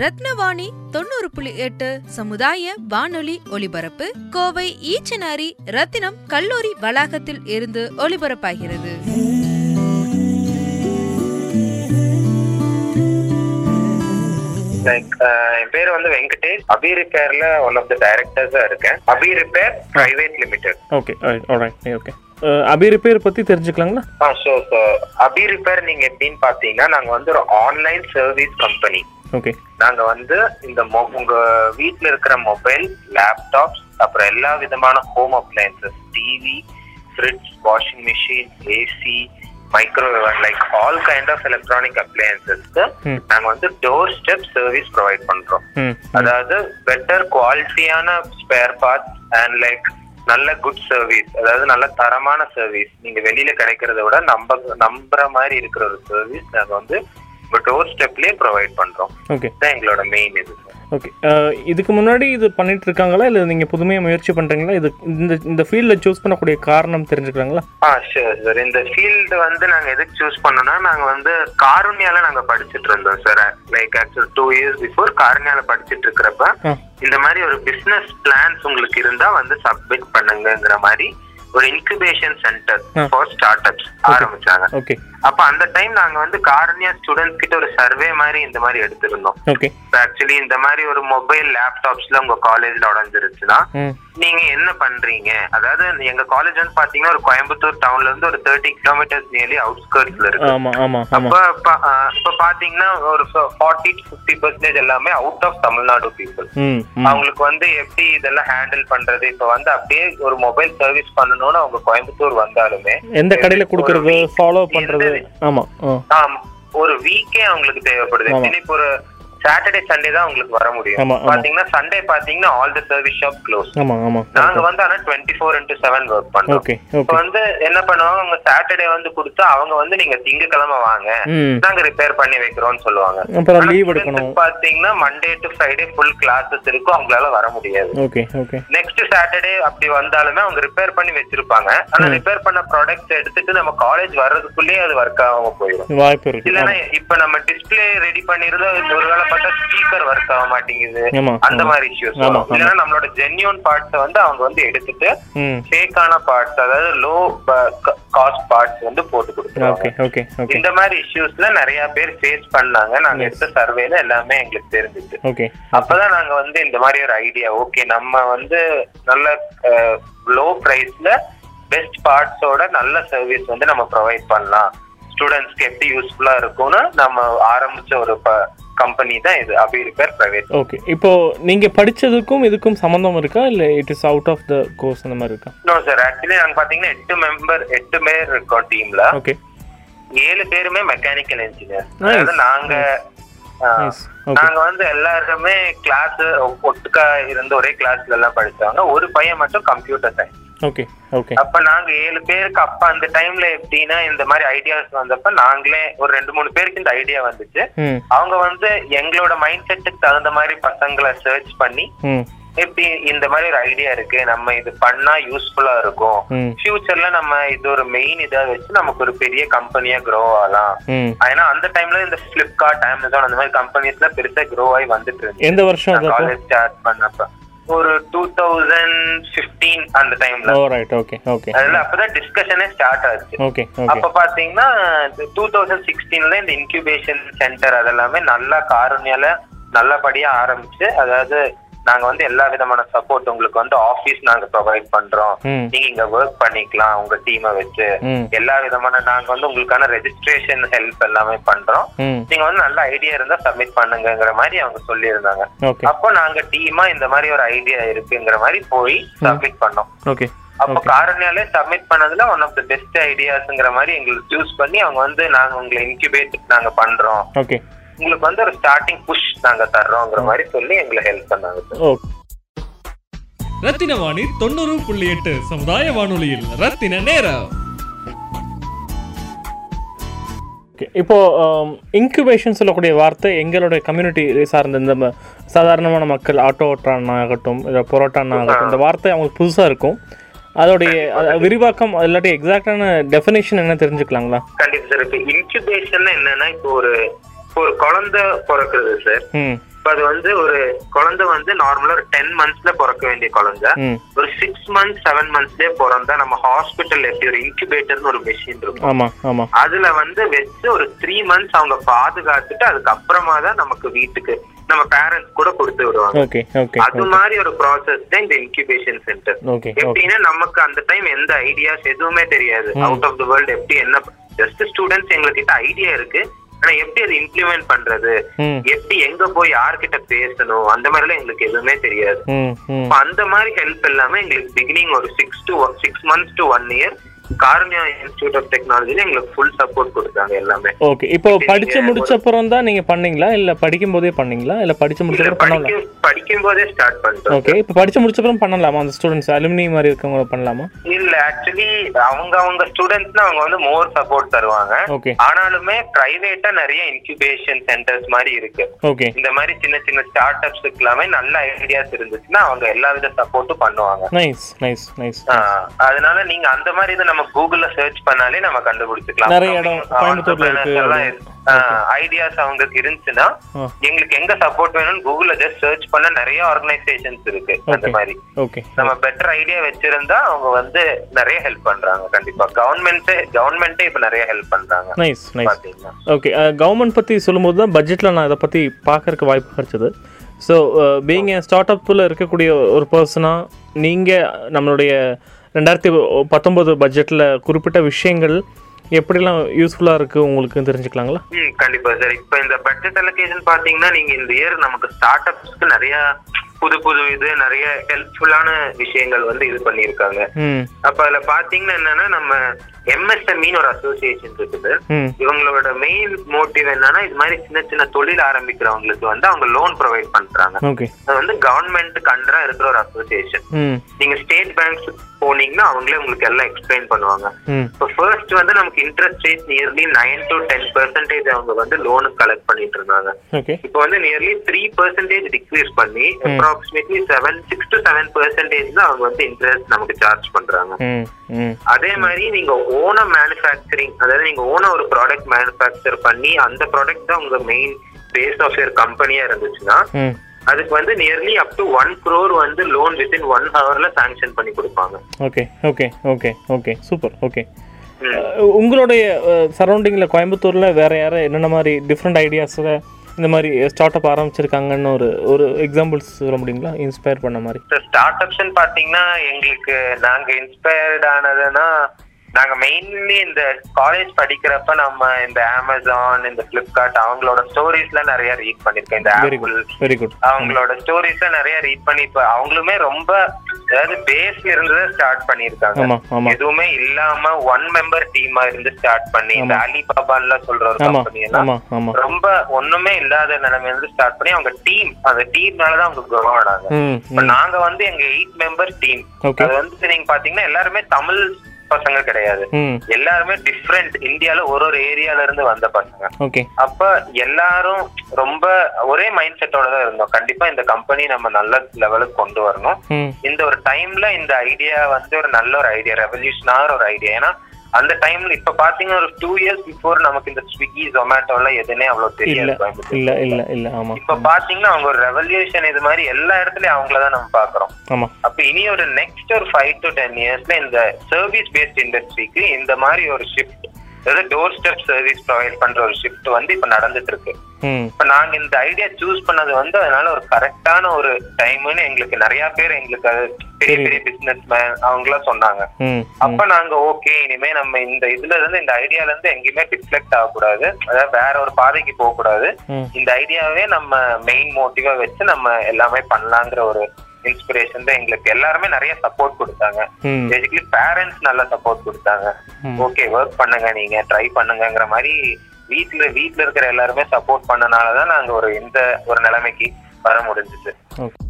ரத்னவாணி தொண்ணூறு புள்ளி எட்டு சமுதாய வானொலி ஒலிபரப்பு கோவை ஈச்சனாரி ரத்தினம் கல்லூரி வளாகத்தில் இருந்து ஒலிபரப்பாகிறது. லைக் என் பேர் வந்து வெங்கடேஷ். அபி ரிப்பேர்ல ஒன் ஆஃப் த டைரக்டர்ஸா இருக்கேன். Abi repair private limited okay alright okay Abi repair பற்றி தெரிஞ்சுக்கலாங்களா? ஆ ஸோ அபி ரிப்பேர் நீங்க எப்படின்னு பாத்தீங்கன்னா நாங்க வந்து ஒரு ஆன்லைன் சர்வீஸ் கம்பெனி நாங்க வந்து இந்த உங்க வீட்ல இருக்கிற மொபைல் லேப்டாப்ஸ் அப்புறம் எல்லா விதமான home appliances TV fridge washing machine AC microwave like all kind of electronic அப்ளையன்சஸ்க்கு. நாங்க வந்து டோர் ஸ்டெப் சர்வீஸ் ப்ரொவைட் பண்றோம். ம் அதாவது பெட்டர் குவாலிட்டியான ஸ்பேர் பார்ட்ஸ் அண்ட் லைக் நல்ல குட் சர்வீஸ் அதாவது நல்ல தரமான சர்வீஸ் நீங்க வெளியில கிடைக்கிறத விட நம்ப நம்புற மாதிரி இருக்கிற ஒரு சர்வீஸ் நாங்க வந்து உங்க டோர் ஸ்டெப்லயே ப்ரொவைட் பண்றோம். ஓகே இதுதான் எங்களோட மெயின் இது சார் ஓகே இதுக்கு முன்னாடி இது பண்ணிட்டு இருக்காங்களா? இல்லை நீங்கள் புதுமையாக முயற்சி பண்ணுறீங்களா இது இந்த இந்த ஃபீல்டில் சூஸ் பண்ணக்கூடிய காரணம் தெரிஞ்சுக்கலாங்களா ஆ ஷூர் சார் இந்த ஃபீல்டு வந்து நாங்க எதுக்கு சூஸ் பண்ணோம்னா நாங்க வந்து காருண்யால நாங்க படிச்சுட்டு இருந்தோம் sir like actual two years before காருண்யால படிச்சுட்டு இருக்கிறப்ப இந்த மாதிரி ஒரு பிசினஸ் பிளான்ஸ் உங்களுக்கு இருந்தா வந்து சப்மிட் பண்ணுங்கங்கிற மாதிரி ஒரு incubation centre. For startups ஆரம்பிச்சாங்க. ஓகே அப்ப அந்த டைம் நாங்க வந்து காரணியா ஸ்டூடெண்ட்ஸ் கிட்ட ஒரு சர்வே மாதிரி இந்த மாதிரி எடுத்திருந்தோம். ஆக்சுவலி இந்த மாதிரி ஒரு மொபைல் லேப்டாப்ஸ்ல உங்க காலேஜ்ல உடஞ்சிருச்சுன்னா நீங்க என்ன பண்றீங்க? அதாவது எங்க காலேஜ் வந்து பாத்தீங்கன்னா ஒரு கோயம்புத்தூர் டவுன்ல இருந்து ஒரு தேர்ட்டி கிலோமீட்டர்ஸ் நியர்லி அவுட்ஸ்கர்ட்ஸ்ல இருக்கு. அப்ப இப்ப பாத்தீங்கன்னா ஒரு ஃபார்ட்டி டு ஃபிஃப்டி பர்சன்டேஜ் எல்லாமே அவுட் ஆஃப் தமிழ்நாடு பீப்புள் அவங்களுக்கு வந்து எப்படி இதெல்லாம் ஹேண்டில் பண்றது? இப்ப வந்து அப்படியே ஒரு மொபைல் சர்வீஸ் பண்ணணும்னு அவங்க கோயம்புத்தூர் வந்தாலுமே எந்த கடையில் கொடுக்கறது? ஃபாலோ ஆ ஆம், ஒரு வீக்கே அவங்களுக்கு தேவைப்படுது. இப்ப ஒரு சாட்டர்டே சண்டே தான் உங்களுக்கு வர முடியும். பாத்தீங்கன்னா சண்டே பாத்தீங்கன்னா all the service shop close நாங்க வந்து ஆனா twenty four into seven work பண்றோம் வந்து என்ன பண்ணுவாங்க அவங்க சாட்டர்டே வந்து கொடுத்தா அவங்க வந்து நீங்க திங்கக்கிழமை வாங்க. நாங்க ரிப்பேர் பண்ணி வைக்கிறோம்னு சொல்லுவாங்க. பாத்தீங்கன்னா Monday to Friday full classes இருக்கும். அவங்களால வர முடியாது. ஓகே ஓகே நெக்ஸ்ட் சாட்டர்டே அப்படி வந்தாலுமே அவங்க ரிப்பேர் பண்ணி வச்சிருப்பாங்க. ஆனா ரிப்பேர் பண்ண ப்ராடக்ட்ஸ் எடுத்துட்டு நம்ம காலேஜ் வர்றதுக்குள்ளேயே அது ஒர்க் ஆகாம போயிடும் வாய்ப்பு இருக்கு. இல்லன்னா இப்ப நம்ம டிஸ்ப்ளே ரெடி பண்ணிருந்தா ஒருவேளை பார்த்தா ஸ்பீக்கர் ஒர்க் ஆக மாட்டேங்குது. அந்த மாதிரி இஷ்யூஸ். இல்லைன்னா நம்மளோட ஜென்யூன் பார்ட்ஸ் வந்து அவங்க வந்து எடுத்துட்டு ஃபேக்கான பார்ட்ஸ் அதாவது லோ காஸ்ட் பார்ட்ஸ் வந்து போட்டு கொடுத்துருவாங்க. இந்த மாதிரி இஷ்யூஸ்ல நிறைய பேர் ஃபேஸ் பண்ணாங்க. நாங்க எடுத்த சர்வேல எல்லாமே எங்களுக்கு தெரிஞ்சுச்சு ஓகே அப்பதான் நாங்க வந்து இந்த மாதிரி ஒரு ஐடியா ஓகே நம்ம வந்து நல்ல லோ பிரைஸ்ல பெஸ்ட் பார்ட்ஸோட நல்ல சர்வீஸ் வந்து நம்ம ப்ரொவைட் பண்ணலாம். ஸ்டூடெண்ட்ஸ்க்கு எப்படி யூஸ்ஃபுல்லா இருக்கும்னு நம்ம ஆரம்பிச்ச ஒரு கம்பெனி தான் இது அபி ரிப்பேர் பிரைவேட் ஓகே இப்போ நீங்க படிச்சதுக்கும் இதுக்கும் சம்மந்தம் இருக்கா? இல்ல it is out of the course அந்த மாதிரி இருக்கா? நோ சார் ஆக்சுவலி நாங்க பாத்தீங்கன்னா எட்டு மெம்பர் எட்டு பேர் இருக்கோம் டீம்ல ஓகே ஏழு பேருமே மெக்கானிக்கல் இன்ஜினியர். அதாவது நாங்க. நாங்க வந்து எல்லாருமே கிளாஸ் ஒட்டுக்கா இருந்து ஒரே கிளாஸ்ல எல்லாம் படிச்சவங்க. ஒரு பையன் மட்டும் கம்ப்யூட்டர் சயின்ஸ் ஓகே ஓகே அப்ப நாங்க ஏழு பேருக்கு அப்ப அந்த டைம்ல எப்படின்னா இந்த மாதிரி ஐடியாஸ் வந்தப்ப நாங்களே ஒரு ரெண்டு மூணு பேருக்கு இந்த ஐடியா வந்துச்சு. அவங்க வந்து எங்களோட மைண்ட் செட்டுக்கு தகுந்த மாதிரி பசங்களை சர்ச் பண்ணி எப்படி இந்த மாதிரி ஒரு ஐடியா இருக்கு நம்ம இது பண்ணா யூஸ்ஃபுல்லா இருக்கும். ஃபியூச்சர்ல நம்ம இது ஒரு மெயின் இதா வச்சு நமக்கு ஒரு பெரிய கம்பெனியா க்ரோ ஆகலாம். ஏன்னா அந்த டைம்ல இந்த பிளிப்கார்ட் அமேசான் அந்த மாதிரி கம்பெனிஸ்ல பெருசா க்ரோ ஆகி வந்துட்டு இருந்துச்சு. எந்த வருஷம் காலேஜ் ஸ்டார்ட் பண்ணப்ப. ஒரு டூ தௌசண்ட் பிப்டீன் அந்த டைம்ல ரைட் ஓகே ஓகே அதுல அப்பதான் டிஸ்கஷனே ஸ்டார்ட் ஆச்சு. ஓகே அப்ப பாத்தீங்கன்னா டூ தௌசண்ட் சிக்ஸ்டீன்ல இந்த இன்குபேஷன் சென்டர் அதெல்லாமே நல்லா காரணியால நல்லபடியா ஆரம்பிச்சு அதாவது நாங்க வந்து எல்லா விதமான சப்போர்ட் உங்களுக்கு வந்து ஆபீஸ் நாங்க ப்ரொவைட் பண்றோம். நீங்க இங்க ஒர்க் பண்ணிக்கலாம் உங்க டீமை வச்சு. எல்லா விதமான நாங்க வந்து உங்களுக்கான ரெஜிஸ்ட்ரேஷன் ஹெல்ப் எல்லாமே பண்றோம். நீங்க வந்து நல்ல ஐடியா இருந்தா சப்மிட் பண்ணுங்கங்கிற மாதிரி அவங்க சொல்லியிருந்தாங்க. அப்போ நாங்க டீமா இந்த மாதிரி ஒரு ஐடியா இருக்குங்கிற மாதிரி போய் சப்மிட் பண்ணோம். அப்போ காரணியாலே சப்மிட் பண்ணதுல ஒன் ஆஃப் த பெஸ்ட் ஐடியாஸ்ங்கிற மாதிரி எங்களுக்கு சூஸ் பண்ணி அவங்க வந்து நாங்க உங்களை இன்குபேட் நாங்க பண்றோம். உங்களுக்கு வந்து ஒரு ஸ்டார்டிங் புஷ் நாங்க தர்றோங்கிற மாதிரி சொல்லி எங்களை ஹெல்ப் பண்ணாங்க சார் ஓகே ரத்தின வாணி தொண்ணூறு புள்ளி எட்டு சமுதாய வானொலியில். ரத்தின நேரம். ஓகே. இப்போ இன்குபேஷன் சொல்லக்கூடிய வார்த்தை எங்களுடைய கம்யூனிட்டி சார்ந்த இந்த சாதாரணமான மக்கள் ஆட்டோ ஓட்டுறான் ஆகட்டும் இல்லை பொரோட்டான் ஆகட்டும் இந்த வார்த்தை அவங்களுக்கு புதுசாக இருக்கும். அதோடைய விரிவாக்கம் இல்லாட்டி எக்ஸாக்டான டெஃபினேஷன் என்ன தெரிஞ்சுக்கலாங்களா? கண்டிப்பா சார் இப்போ இன்குபேஷன் என்னன்னா இப்போ ஒரு ஒரு குழந்தை பிறக்குது சார். இப்போ அது வந்து ஒரு குழந்தை வந்து நார்மலா ஒரு டென் மந்த்ஸ்ல பிறக்க வேண்டிய குழந்தை. ஒரு சிக்ஸ் மந்த்ஸ் செவன் மந்த்ஸ்லயே பிறந்தா நம்ம ஹாஸ்பிட்டல் எப்படி ஒரு இன்குபேட்டர்னு ஒரு மெஷின் இருக்கும். அதுல வந்து வச்சு ஒரு த்ரீ மந்த்ஸ் அவங்க பாதுகாத்துட்டு அதுக்கப்புறமா தான் நமக்கு வீட்டுக்கு நம்ம பேரண்ட்ஸ் கூட கொடுத்து விடுவாங்க. அது மாதிரி ஒரு ப்ராசஸ் தான் இந்த இன்குபேஷன் சென்டர் எப்படின்னா நமக்கு அந்த டைம் எந்த ஐடியாஸ் எதுவுமே தெரியாது. அவுட் ஆஃப் த வேர்ல்ட் எப்படி என்ன ஜஸ்ட் ஸ்டூடெண்ட்ஸ் எங்ககிட்ட ஐடியா இருக்கு. ஆனா எப்படி அதை இம்ப்ளிமெண்ட் பண்றது? எப்படி எங்க போய் யார்கிட்ட பேசணும்? அந்த மாதிரி எல்லாம் எங்களுக்கு எதுவுமே தெரியாது. அந்த மாதிரி ஹெல்ப் எல்லாமே எங்களுக்கு பிகினிங் ஒரு six to six months to one year Karunya institute of டெக்னாலஜில எங்களுக்கு ஃபுல் சப்போர்ட் கொடுத்தாங்க எல்லாமே. ஓகே இப்போ படிச்சு முடிச்ச அப்புறம் தான் நீங்க பண்ணீங்களா? இல்ல படிக்கும் போதே பண்ணீங்களா? இல்ல படிச்சு முடிச்ச அப்புறம் பண்ணலாம் படிக்கும் போதே ஸ்டார்ட் பண்ணிட்டோம் ஓகே இப்போ படிச்சு முடிச்ச அப்புறம் பண்ணலாமா? அந்த ஸ்டூடெண்ட்ஸ் அலுமினி மாதிரி இருக்கவங்க பண்ணலாமா? இல்ல ஆக்சுவலி அவங்க அவங்க ஸ்டூடெண்ட்ஸ்னா அவங்க வந்து மோர் சப்போர்ட் தருவாங்க. ஓகே ஆனாலுமே பிரைவேட்டா நிறைய இன்குபேஷன் சென்டர்ஸ் மாதிரி இருக்கு. ஓகே இந்த மாதிரி சின்ன சின்ன ஸ்டார்ட் அப்ஸ்க்கு எல்லாமே நல்ல ஐடியாஸ் இருந்துச்சுன்னா அவங்க எல்லா வித சப்போர்ட்டும் பண்ணுவாங்க. நைஸ் நைஸ் நைஸ் அதனால நீங்க அந்த மாதிரி இதை நம்ம கூகுள்ல சர்ச் பண்ணாலே நம்ம கண்டுபிடிச்சுக்கலாம். நிறைய இடம் கோயம்புத்தூர்ல இருக்கு. ஐடியாஸ் அவங்களுக்கு இருந்துச்சுன்னா. எங்களுக்கு எங்க சப்போர்ட் வேணும்னு கூகுள்ல ஜஸ்ட் சர்ச் பண்ண நிறைய ஆர்கனைசேஷன்ஸ் இருக்கு. அந்த மாதிரி. நம்ம பெட்டர் ஐடியா வச்சிருந்தா அவங்க வந்து நிறைய ஹெல்ப் பண்றாங்க கண்டிப்பா. கவர்மெண்ட்டே கவர்மெண்ட்டே இப்ப நிறைய ஹெல்ப் பண்றாங்க. நைஸ் நைஸ் ஓகே கவர்மெண்ட் பற்றி சொல்லும்போது தான் பட்ஜெட்டில் நான் இதை பற்றி பார்க்கறக்கு வாய்ப்பு கிடைச்சது. ஸோ பீங் ஸ்டார்ட் அப்பில் இருக்கக்கூடிய ஒரு பர்சனாக நீங்கள் நம்மளுடைய ரெண்டாயிரத்தி பத்தொம்போது பட்ஜெட்டில் குறிப்பிட்ட விஷயங்கள் எப்படிலாம் யூஸ்ஃபுல்லாக இருக்குது உங்களுக்கு தெரிஞ்சுக்கலாங்களா? ம் கண்டிப்பா சார். இப்ப இந்த பட்ஜெட் அலோகேஷன் பாத்தீங்கன்னா நீங்க இந்த இயர் நமக்கு ஸ்டார்ட் அப்ஸ்க்கு நிறைய புது புது இது நிறைய ஹெல்ப்ஃபுல்லான விஷயங்கள் வந்து இது பண்ணியிருக்காங்க. அப்ப அதுல பாத்தீங்கன்னா என்னன்னா நம்ம எம்எஸ்எம்இன்னு ஒரு அசோசியேஷன் இருக்குது. இவங்களோட மெயின் மோட்டிவ் என்னன்னா இது மாதிரி சின்ன சின்ன தொழில் ஆரம்பிக்கிறவங்களுக்கு வந்து அவங்க லோன் ப்ரொவைட் பண்றாங்க. அது வந்து கவர்மெண்ட் கண்டரா இருக்கிற ஒரு அசோசியேஷன் நீங்க ஸ்டேட் பேங்க்ஸ் போனீங்கன்னா அவங்களே உங்களுக்கு எல்லாம் எக்ஸ்பிளைன் பண்ணுவாங்க. இப்போ ஃபர்ஸ்ட் வந்து நமக்கு interest rate nearly nine to ten percentage அவங்க வந்து லோனு கலெக்ட் பண்ணிட்டு இருந்தாங்க. இப்போ வந்து நியர்லி த்ரீ பெர்சன்டேஜ் டிக்ரீஸ் பண்ணி approximately seven six to seven percentage தான் அவங்க வந்து இன்ட்ரெஸ்ட் நமக்கு சார்ஜ் பண்றாங்க. அதே மாதிரி நீங்க ஓன மேனுஃபேக்சரிங் அதாவது நீங்க ஓன ஒரு ப்ராடக்ட் மேனுஃபேக்சர் பண்ணி அந்த ப்ராடக்ட் தான் உங்க மெயின் பேஸ் ஆஃப் யர் கம்பெனியா இருந்துச்சுன்னா அதுக்கு வந்து nearly up to one crore வந்து லோன் வித்தின் ஒன் ஹவர்ல சாங்ஷன் பண்ணி கொடுப்பாங்க. Okay okay okay okay super okay. உங்களுடைய சரௌண்டிங்கில் கோயம்புத்தூரில் வேறு யாரும் என்னென்ன மாதிரி டிஃப்ரெண்ட் ஐடியாஸில் இந்த மாதிரி ஸ்டார்ட் அப் ஆரம்பிச்சிருக்காங்கன்னு ஒரு ஒரு எக்ஸாம்பிள்ஸ் சொல்ல முடியுங்களா? இன்ஸ்பயர் பண்ண மாதிரி. ஸ்டார்ட் அப்ஸ்ன்னு பாத்தீங்கன்னா எங்களுக்கு நாங்க இன்ஸ்பயர்ட் ஆனதுன்னா நாங்க மெயின்லி இந்த காலேஜ் படிக்கிறப்ப நம்ம இந்த அமேசான் இந்த பிளிப்கார்ட் அவங்களோட ஸ்டோரிஸ்ல நிறைய ரீட் பண்ணிருக்கேன் இந்த ஆப்பிள் அவங்களோட ஸ்டோரிஸ்ல நிறைய ரீட் பண்ணி இப்ப அவங்களுமே ரொம்ப அதாவது பேஸ்ல இருந்து ஸ்டார்ட் பண்ணிருக்காங்க எதுவுமே இல்லாம ஒன் மெம்பர் டீமா இருந்து ஸ்டார்ட் பண்ணி இந்த அலிபாபான்ல சொல்ற ஒரு கம்பெனி எல்லாம் ரொம்ப ஒண்ணுமே இல்லாத நிலைமையில இருந்து ஸ்டார்ட் பண்ணி அவங்க டீம் அந்த டீம்னாலதான் அவங்க grow ஆனாங்க. நாங்க வந்து எங்க எயிட் மெம்பர் டீம் அது வந்து நீங்க பாத்தீங்கன்னா எல்லாருமே தமிழ் பசங்க கிடையாது. எல்லாருமே டிஃப்ரெண்ட் இந்தியால ஒரு ஒரு ஏரியால இருந்து வந்த பசங்க. அப்ப எல்லாரும் ரொம்ப ஒரே மைண்ட் செட்டோட தான் இருந்தோம். கண்டிப்பா இந்த கம்பெனி நம்ம நல்ல லெவலுக்கு கொண்டு வரணும். இந்த ஒரு டைம்ல இந்த ஐடியா வந்து ஒரு நல்ல ஒரு ஐடியா ரெவல்யூஷனான ஒரு ஐடியா ஏன்னா அந்த டைம்ல இப்ப பாத்தீங்கன்னா ஒரு டூ இயர்ஸ் பிஃபோர் நமக்கு இந்த ஸ்விக்கி ஜொமேட்டோல எதுனே அவ்வளவு தெரியாது. இல்லை இல்லை இல்லை ஆமாம் இப்ப பாத்தீங்கன்னா அவங்க ஒரு ரெவல்யூஷன் இது மாதிரி எல்லா இடத்துலயும் அவங்கள தான் நம்ம பாக்குறோம். அப்ப இனி ஒரு நெக்ஸ்ட் ஒரு ஃபைவ் டு டென் இயர்ஸ்ல இந்த சர்வீஸ் பேஸ்ட் இண்டஸ்ட்ரிக்கு இந்த மாதிரி ஒரு ஷிஃப்ட் அதாவது டோர் ஸ்டெப் சர்வீஸ் ப்ரொவைட் பண்ற ஒரு ஷிஃப்ட் வந்து இப்ப நடந்துட்டு இருக்கு இப்ப நாங்க இந்த ஐடியா சூஸ் பண்ணது வந்து அதனால ஒரு கரெக்டான ஒரு டைம்னு எங்களுக்கு நிறைய பேர் எங்களுக்கு அது பெரிய பெரிய பிசினஸ் மேன் அவங்க எல்லாம் சொன்னாங்க அப்ப நாங்க ஓகே இனிமே நம்ம இந்த இதுல இருந்து இந்த ஐடியால இருந்து எங்கேயுமே டிஃப்ளெக்ட் ஆகக்கூடாது. அதாவது வேற ஒரு பாதைக்கு போக கூடாது இந்த ஐடியாவே நம்ம மெயின் மோட்டிவா வச்சு நம்ம எல்லாமே பண்ணலாங்கிற ஒரு இன்ஸ்பிரேஷன் தான் எங்களுக்கு. எல்லாருமே நிறைய சப்போர்ட் கொடுத்தாங்க. பேசிக்கலி பேரண்ட்ஸ் நல்ல சப்போர்ட் கொடுத்தாங்க. ஓகே ஒர்க் பண்ணுங்க நீங்க ட்ரை பண்ணுங்கங்கிற மாதிரி வீட்ல வீட்ல இருக்கிற எல்லாருமே சப்போர்ட் பண்ணனாலதான் நாங்க ஒரு இந்த ஒரு நிலைமைக்கு வர முடிஞ்சுச்சு ஓகே